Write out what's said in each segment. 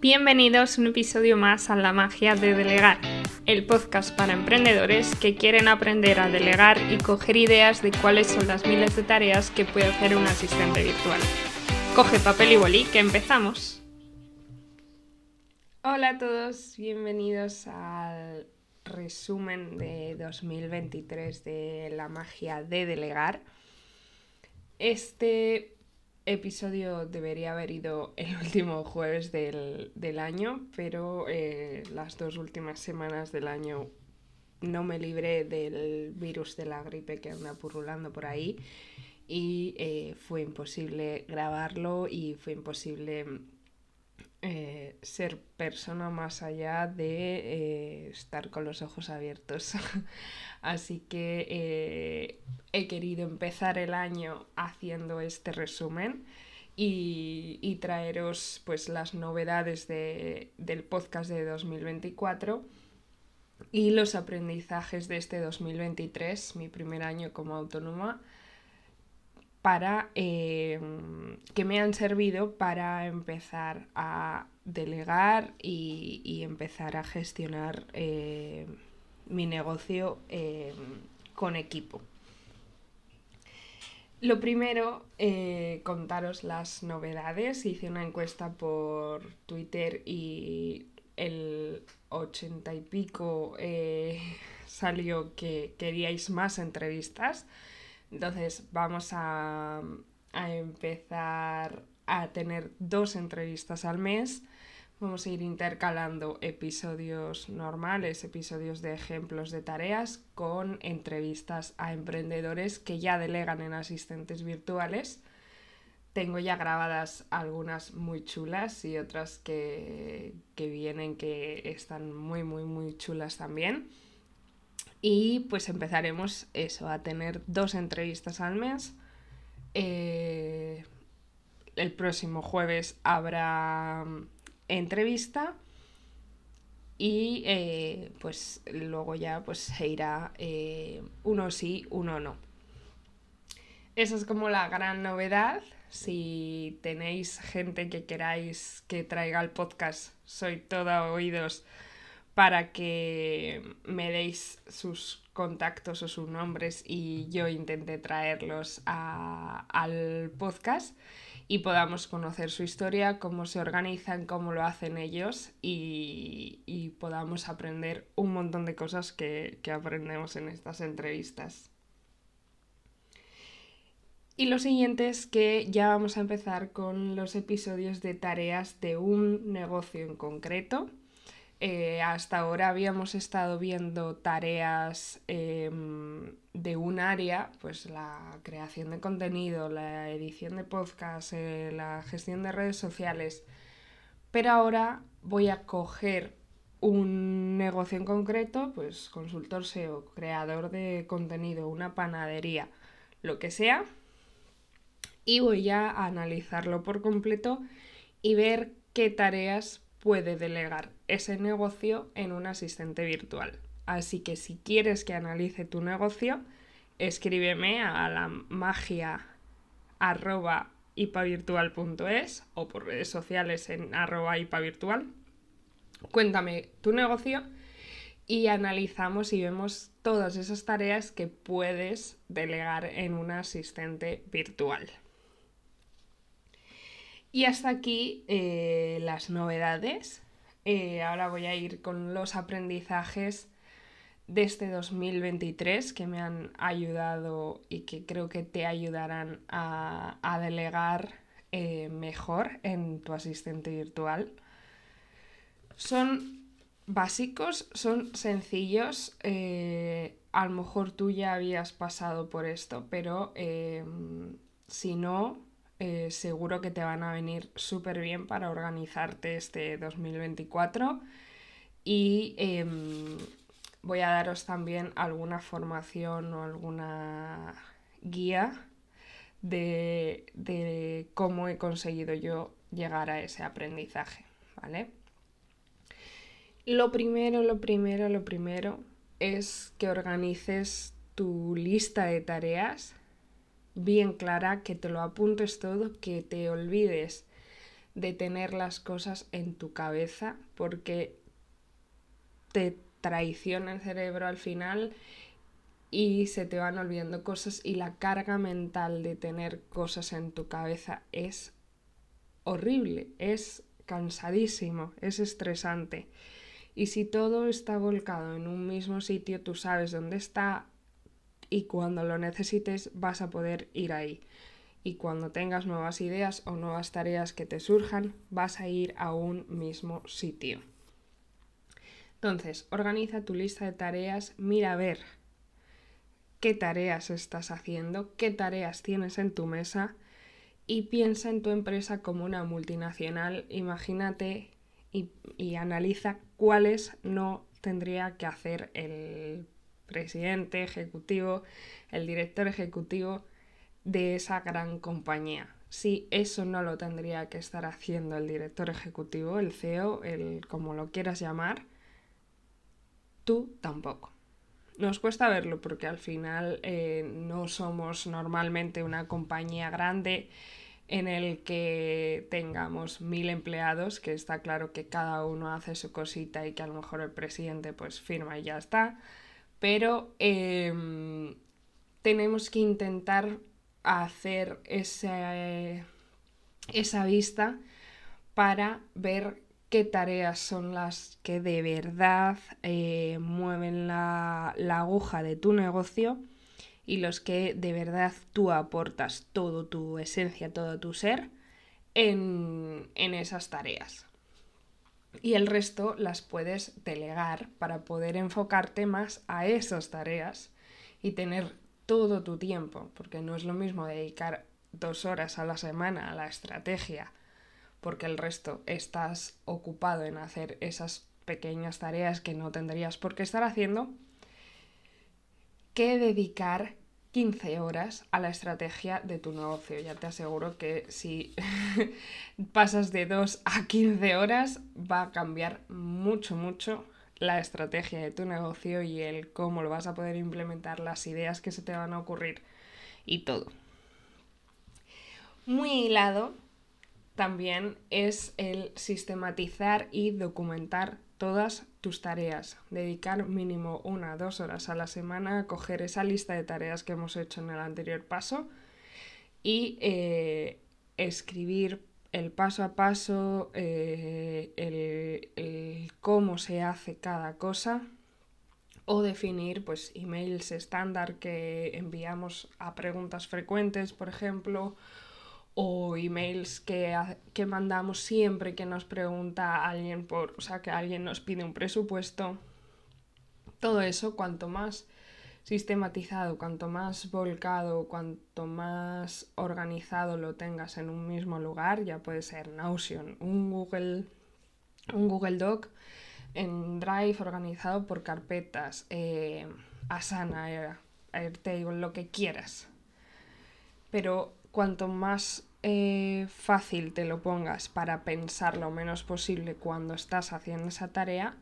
Bienvenidos a un episodio más a La magia de delegar, el podcast para emprendedores que quieren aprender a delegar y coger ideas de cuáles son las miles de tareas que puede hacer un asistente virtual. Coge papel y bolí, que empezamos. Hola a todos, bienvenidos al resumen de 2023 de La magia de delegar. Este episodio debería haber ido el último jueves del, año, pero eh, las dos últimas semanas del año no me libré del virus de la gripe que anda purulando por ahí y eh, fue imposible grabarlo y fue imposible eh, ser persona más allá de estar con los ojos abiertos. Así que eh, he querido empezar el año haciendo este resumen y, traeros pues las novedades del podcast de 2024 y los aprendizajes de este 2023, mi primer año como autónoma, para eh, que me han servido para empezar a delegar y, empezar a gestionar eh, mi negocio eh, con equipo. Lo primero, contaros las novedades. Hice una encuesta por Twitter y el 80 y pico salió que queríais más entrevistas. Entonces vamos a, a empezar a tener dos entrevistas al mes Vamos a ir intercalando episodios normales, episodios de ejemplos de tareas con entrevistas a emprendedores que ya delegan en asistentes virtuales. Tengo ya grabadas algunas muy chulas y otras que, vienen que están muy, muy, muy chulas también. Y pues empezaremos eso, a tener dos entrevistas al mes. Eh, el próximo jueves habrá entrevista y eh, pues luego ya pues se irá eh, uno sí, uno no. Esa es como la gran novedad. Si tenéis gente que queráis que traiga el podcast, soy toda oídos para que me deis sus contactos o sus nombres y yo intente traerlos al podcast y podamos conocer su historia, cómo se organizan, cómo lo hacen ellos y, podamos aprender un montón de cosas que, que aprendemos en estas entrevistas. Y lo siguiente es que ya vamos a empezar con los episodios de tareas de un negocio en concreto. Eh, hasta ahora habíamos estado viendo tareas em, de un área, pues la creación de contenido, la edición de podcast, eh, la gestión de redes sociales, pero ahora voy a coger un negocio en concreto, pues consultor SEO, creador de contenido, una panadería, lo que sea, y voy a analizarlo por completo y ver qué tareas puede delegar ese negocio en un asistente virtual. Así que si quieres que analice tu negocio, escríbeme a la magia arroba ipavirtual.es o por redes sociales en arroba ipavirtual. Cuéntame tu negocio y analizamos y vemos todas esas tareas que puedes delegar en un asistente virtual. Y hasta aquí eh, las novedades. Eh, ahora voy a ir con los aprendizajes de este 2023 que me han ayudado y que creo que te ayudarán a, delegar eh, mejor en tu asistente virtual. Son básicos, son sencillos. a lo mejor tú ya habías pasado por esto, pero si no, eh, seguro que te van a venir súper bien para organizarte este 2024 y em, voy a daros también alguna formación o alguna guía de, de cómo he conseguido yo llegar a ese aprendizaje, ¿vale? Lo primero, lo primero, lo primero es que organices tu lista de tareas bien clara, que te lo apuntes todo, que te olvides de tener las cosas en tu cabeza porque te traiciona el cerebro al final y se te van olvidando cosas y la carga mental de tener cosas en tu cabeza es horrible, es cansadísimo, es estresante. Y si todo está volcado en un mismo sitio, tú sabes dónde está y cuando lo necesites vas a poder ir ahí. Y cuando tengas nuevas ideas o nuevas tareas que te surjan, vas a ir a un mismo sitio. Entonces, organiza tu lista de tareas, mira a ver qué tareas estás haciendo, qué tareas tienes en tu mesa y piensa en tu empresa como una multinacional. Imagínate y, y analiza cuáles no tendría que hacer el presidente ejecutivo, el director ejecutivo de esa gran compañía. Si eso no lo tendría que estar haciendo el director ejecutivo, el CEO, el como lo quieras llamar, tú tampoco. Nos cuesta verlo porque al final eh, no somos normalmente una compañía grande en el que tengamos mil empleados, que está claro que cada uno hace su cosita y que a lo mejor el presidente pues firma y ya está, pero em, tenemos que intentar hacer esa vista para ver qué tareas son las que de verdad eh, mueven la, aguja de tu negocio y los que de verdad tú aportas todo tu esencia, todo tu ser en, en esas tareas. Y el resto las puedes delegar para poder enfocarte más a esas tareas y tener todo tu tiempo, porque no es lo mismo dedicar dos horas a la semana a la estrategia porque el resto estás ocupado en hacer esas pequeñas tareas que no tendrías por qué estar haciendo, que dedicar 15 horas a la estrategia de tu negocio. Ya te aseguro que si pasas de 2 a 15 horas va a cambiar mucho, mucho la estrategia de tu negocio y el cómo lo vas a poder implementar, las ideas que se te van a ocurrir y todo. Muy hilado también es el sistematizar y documentar todas tus tareas. Dedicar mínimo una o dos horas a la semana a coger esa lista de tareas que hemos hecho en el anterior paso y eh, escribir el paso a paso, eh, el, cómo se hace cada cosa o definir pues emails estándar que enviamos a preguntas frecuentes, por ejemplo, o emails que, que mandamos siempre que nos pregunta alguien por, o sea, que alguien nos pide un presupuesto. Todo eso, cuanto más sistematizado, cuanto más volcado, cuanto más organizado lo tengas en un mismo lugar, ya puede ser Notion, un Google, un Google Doc en Drive organizado por carpetas, eh, Asana, Airtable, lo que quieras. Pero cuanto más eh, fácil te lo pongas para pensar lo menos posible cuando estás haciendo esa tarea,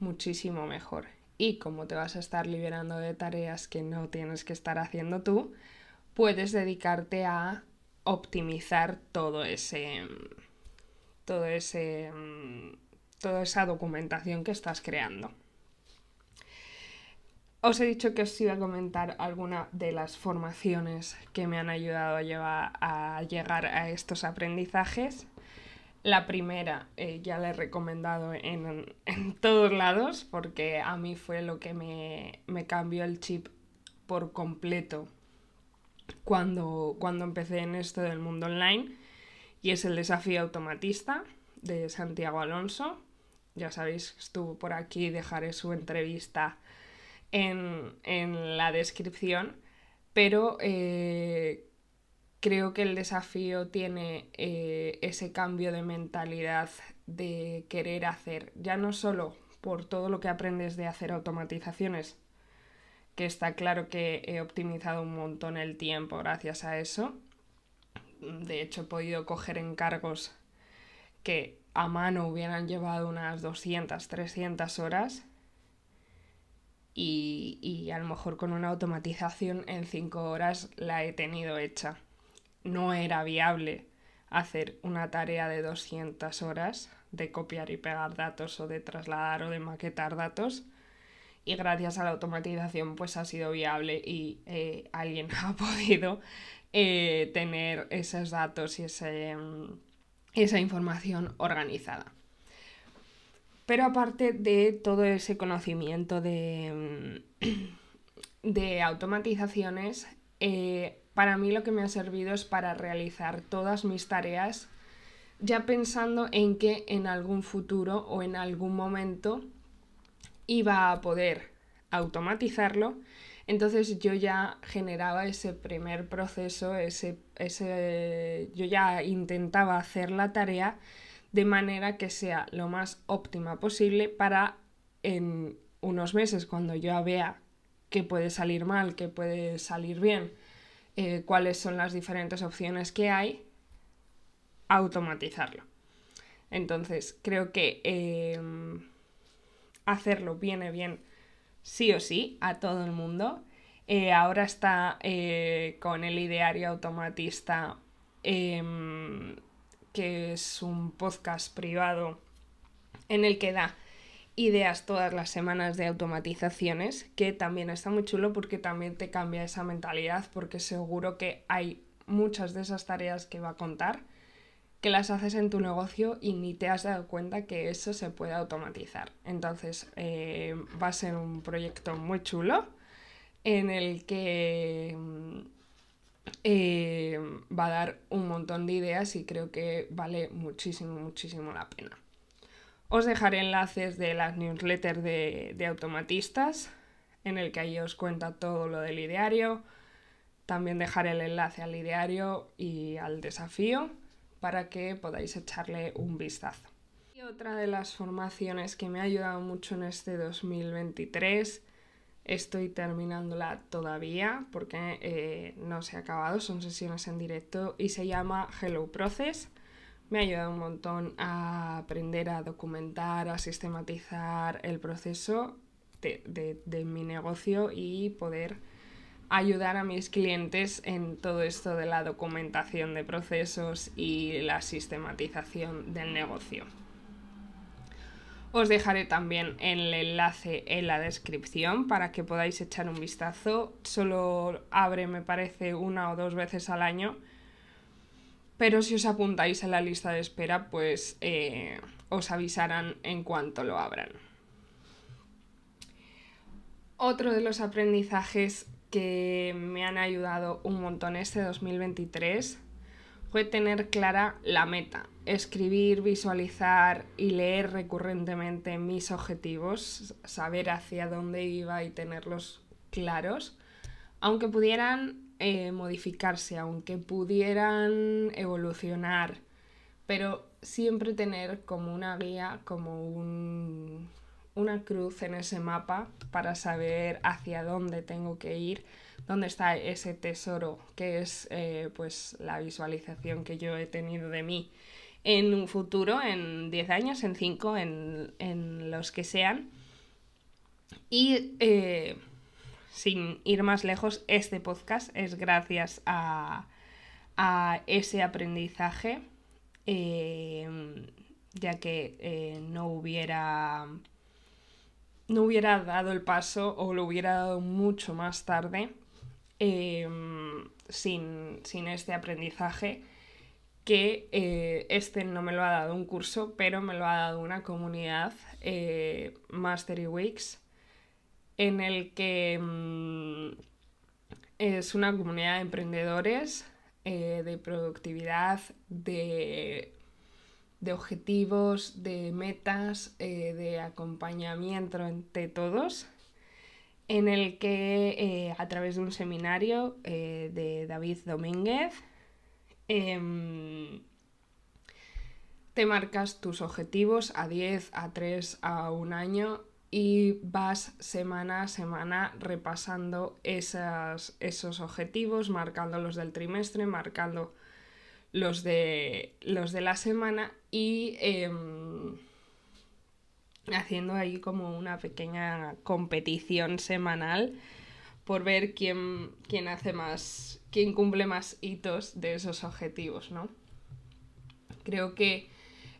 muchísimo mejor. Y como te vas a estar liberando de tareas que no tienes que estar haciendo tú, puedes dedicarte a optimizar todo ese todo ese toda esa documentación que estás creando. Os he dicho que os iba a comentar alguna de las formaciones que me han ayudado a, llevar, a llegar a estos aprendizajes. La primera eh, ya la he recomendado en, todos lados porque a mí fue lo que me, cambió el chip por completo cuando, cuando empecé en esto del mundo online y es el desafío automatista de Santiago Alonso. Ya sabéis, estuvo por aquí, dejaré su entrevista en, la descripción, pero eh, creo que el desafío tiene eh, ese cambio de mentalidad de querer hacer, ya no solo por todo lo que aprendes de hacer automatizaciones, que está claro que he optimizado un montón el tiempo gracias a eso. De hecho, he podido coger encargos que a mano hubieran llevado unas 200, 300 horas y, a lo mejor con una automatización en 5 horas la he tenido hecha. No era viable hacer una tarea de 200 horas de copiar y pegar datos o de trasladar o de maquetar datos y gracias a la automatización pues ha sido viable y eh, alguien ha podido eh, tener esos datos y ese, mm, esa información organizada. Pero aparte de todo ese conocimiento de, mm, de automatizaciones, eh, para mí lo que me ha servido es para realizar todas mis tareas ya pensando en que en algún futuro o en algún momento iba a poder automatizarlo, entonces yo ya generaba ese primer proceso, ese, ese, yo ya intentaba hacer la tarea de manera que sea lo más óptima posible para en unos meses, cuando yo vea que puede salir mal, que puede salir bien, eh, cuáles son las diferentes opciones que hay, automatizarlo. Entonces, creo que em, hacerlo viene bien sí o sí a todo el mundo. Eh, ahora está eh, con el ideario automatista, em, que es un podcast privado en el que da ideas todas las semanas de automatizaciones, que también está muy chulo porque también te cambia esa mentalidad, porque seguro que hay muchas de esas tareas que va a contar que las haces en tu negocio y ni te has dado cuenta que eso se puede automatizar. Entonces eh, va a ser un proyecto muy chulo en el que mm, eh, va a dar un montón de ideas y creo que vale muchísimo, muchísimo la pena. Os dejaré enlaces de las newsletters de, de automatistas en el que ahí os cuenta todo lo del ideario. También dejaré el enlace al ideario y al desafío para que podáis echarle un vistazo. Y otra de las formaciones que me ha ayudado mucho en este 2023, estoy terminándola todavía porque eh, no se ha acabado, son sesiones en directo y se llama Hello Process. Me ha ayudado un montón a aprender a documentar, a sistematizar el proceso de mi negocio y poder ayudar a mis clientes en todo esto de la documentación de procesos y la sistematización del negocio. Os dejaré también el enlace en la descripción para que podáis echar un vistazo. Solo abre, me parece, una o dos veces al año. Pero si os apuntáis en la lista de espera, pues eh, os avisarán en cuanto lo abran. Otro de los aprendizajes que me han ayudado un montón este 2023 fue tener clara la meta, escribir, visualizar y leer recurrentemente mis objetivos, saber hacia dónde iba y tenerlos claros, aunque pudieran eh, modificarse, aunque pudieran evolucionar, pero siempre tener como una guía, como un, una cruz en ese mapa para saber hacia dónde tengo que ir, dónde está ese tesoro que es eh, pues la visualización que yo he tenido de mí en un futuro, en 10 años, en 5, en, los que sean. Y eh, sin ir más lejos, este podcast es gracias a, ese aprendizaje, eh, ya que no hubiera no hubiera dado el paso o lo hubiera dado mucho más tarde em, sin, este aprendizaje que eh, este no me lo ha dado un curso, pero me lo ha dado una comunidad, eh, Mastery Weeks, en el que mm, es una comunidad de emprendedores, eh, de productividad, de de objetivos, de metas, eh, de acompañamiento entre todos, en el que eh, a través de un seminario eh, de David Domínguez em, te marcas tus objetivos a 10, a 3, a un año y vas semana a semana repasando esos objetivos, marcando los del trimestre, marcando los de, los de la semana y em, haciendo ahí como una pequeña competición semanal por ver quién, quién hace más, quién cumple más hitos de esos objetivos, ¿no? Creo que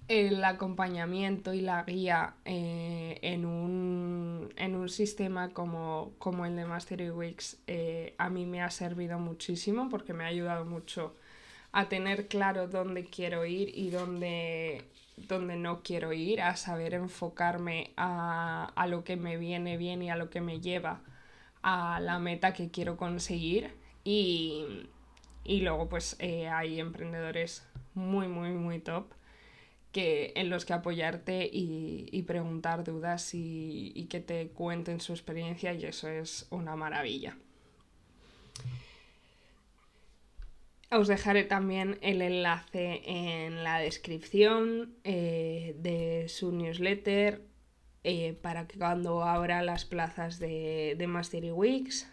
el acompañamiento y la guía eh, en, un, en, un, sistema como, como el de Mastery Weeks eh, a mí me ha servido muchísimo porque me ha ayudado mucho a tener claro dónde quiero ir y dónde, dónde no quiero ir, a saber enfocarme a, a lo que me viene bien y a lo que me lleva a la meta que quiero conseguir y, y luego pues eh, hay emprendedores muy muy muy top que, en los que apoyarte y, preguntar dudas y, y, que te cuenten su experiencia y eso es una maravilla. Os dejaré también el enlace en la descripción eh, de su newsletter eh, para que cuando abra las plazas de, de Mastery Weeks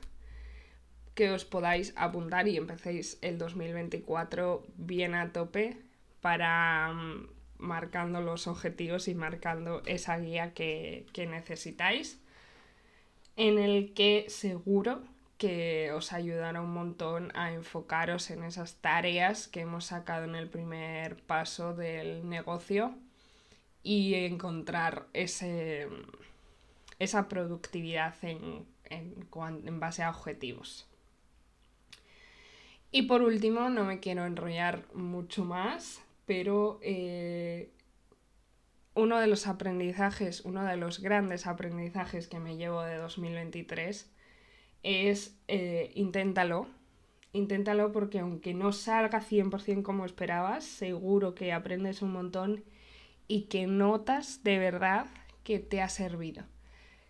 que os podáis apuntar y empecéis el 2024 bien a tope para mm, marcando los objetivos y marcando esa guía que, necesitáis, en el que seguro que os ayudará un montón a enfocaros en esas tareas que hemos sacado en el primer paso del negocio y encontrar ese, esa productividad en, en base a objetivos. Y por último, no me quiero enrollar mucho más, pero eh, uno de los aprendizajes, uno de los grandes aprendizajes que me llevo de 2023 es eh, inténtalo. Inténtalo porque aunque no salga 100% como esperabas, seguro que aprendes un montón y que notas de verdad que te ha servido.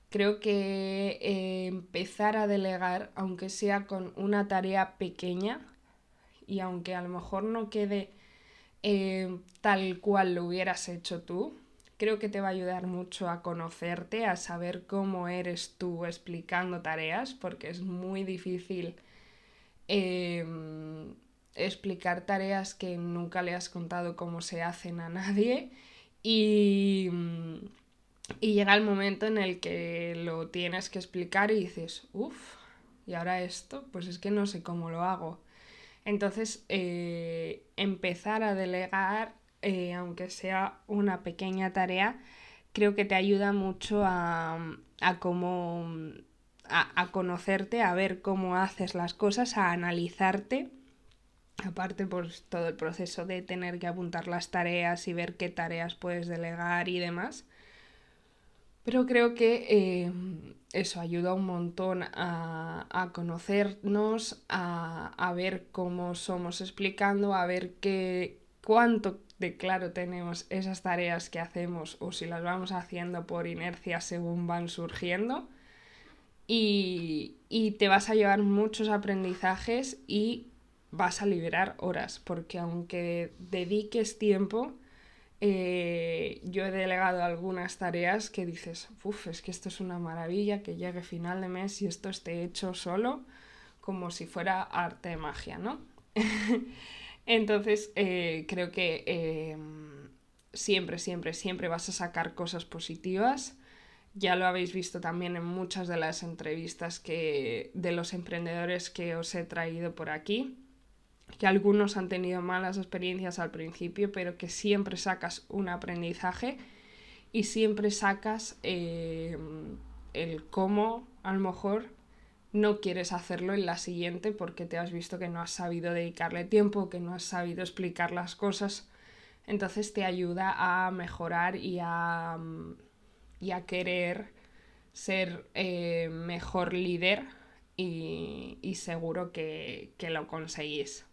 Creo que eh, empezar a delegar, aunque sea con una tarea pequeña, y aunque a lo mejor no quede eh, tal cual lo hubieras hecho tú, creo que te va a ayudar mucho a conocerte, a saber cómo eres tú explicando tareas, porque es muy difícil em, explicar tareas que nunca le has contado cómo se hacen a nadie y, y llega el momento en el que lo tienes que explicar y dices, uff, y ahora esto, pues es que no sé cómo lo hago. Entonces, eh, empezar a delegar, eh, aunque sea una pequeña tarea, creo que te ayuda mucho a, a cómo a, conocerte, a ver cómo haces las cosas, a analizarte. Aparte, por pues, todo el proceso de tener que apuntar las tareas y ver qué tareas puedes delegar y demás. Pero creo que eh, eso ayuda un montón a, conocernos, a, ver cómo somos explicando, a ver qué, cuánto de claro tenemos esas tareas que hacemos o si las vamos haciendo por inercia según van surgiendo. Y, y te vas a llevar muchos aprendizajes y vas a liberar horas, porque aunque dediques tiempo, eh, yo he delegado algunas tareas que dices, uff, es que esto es una maravilla, que llegue final de mes y esto esté hecho solo, como si fuera arte de magia, ¿no? Entonces, eh, creo que em, siempre, siempre, siempre vas a sacar cosas positivas. Ya lo habéis visto también en muchas de las entrevistas que, de los emprendedores que os he traído por aquí que algunos han tenido malas experiencias al principio, pero que siempre sacas un aprendizaje y siempre sacas eh, el cómo a lo mejor no quieres hacerlo en la siguiente porque te has visto que no has sabido dedicarle tiempo, que no has sabido explicar las cosas. Entonces te ayuda a mejorar y a, y a querer ser eh, mejor líder y, y seguro que, que lo conseguís.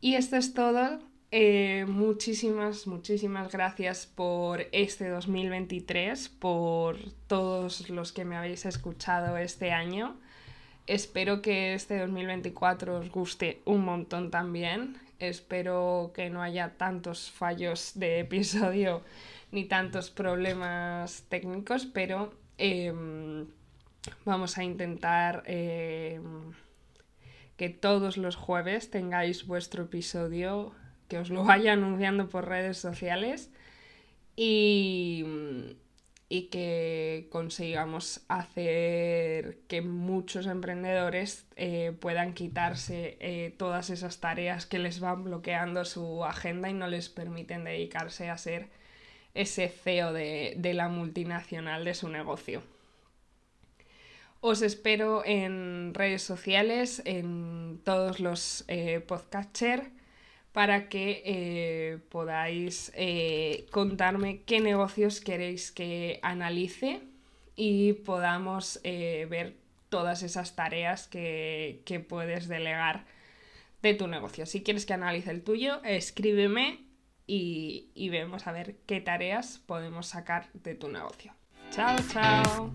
Y esto es todo. Eh, muchísimas, muchísimas gracias por este 2023, por todos los que me habéis escuchado este año. Espero que este 2024 os guste un montón también. Espero que no haya tantos fallos de episodio ni tantos problemas técnicos, pero em, vamos a intentar... Em, que todos los jueves tengáis vuestro episodio, que os lo vaya anunciando por redes sociales. Y, y que consigamos hacer que muchos emprendedores eh, puedan quitarse eh, todas esas tareas que les van bloqueando su agenda y no les permiten dedicarse a ser ese CEO de, de la multinacional de su negocio. Os espero en redes sociales, en todos los eh, para que eh, podáis eh, contarme qué negocios queréis que analice y podamos eh, ver todas esas tareas que, puedes delegar de tu negocio. Si quieres que analice el tuyo, escríbeme y, y vemos a ver qué tareas podemos sacar de tu negocio. Chao, chao.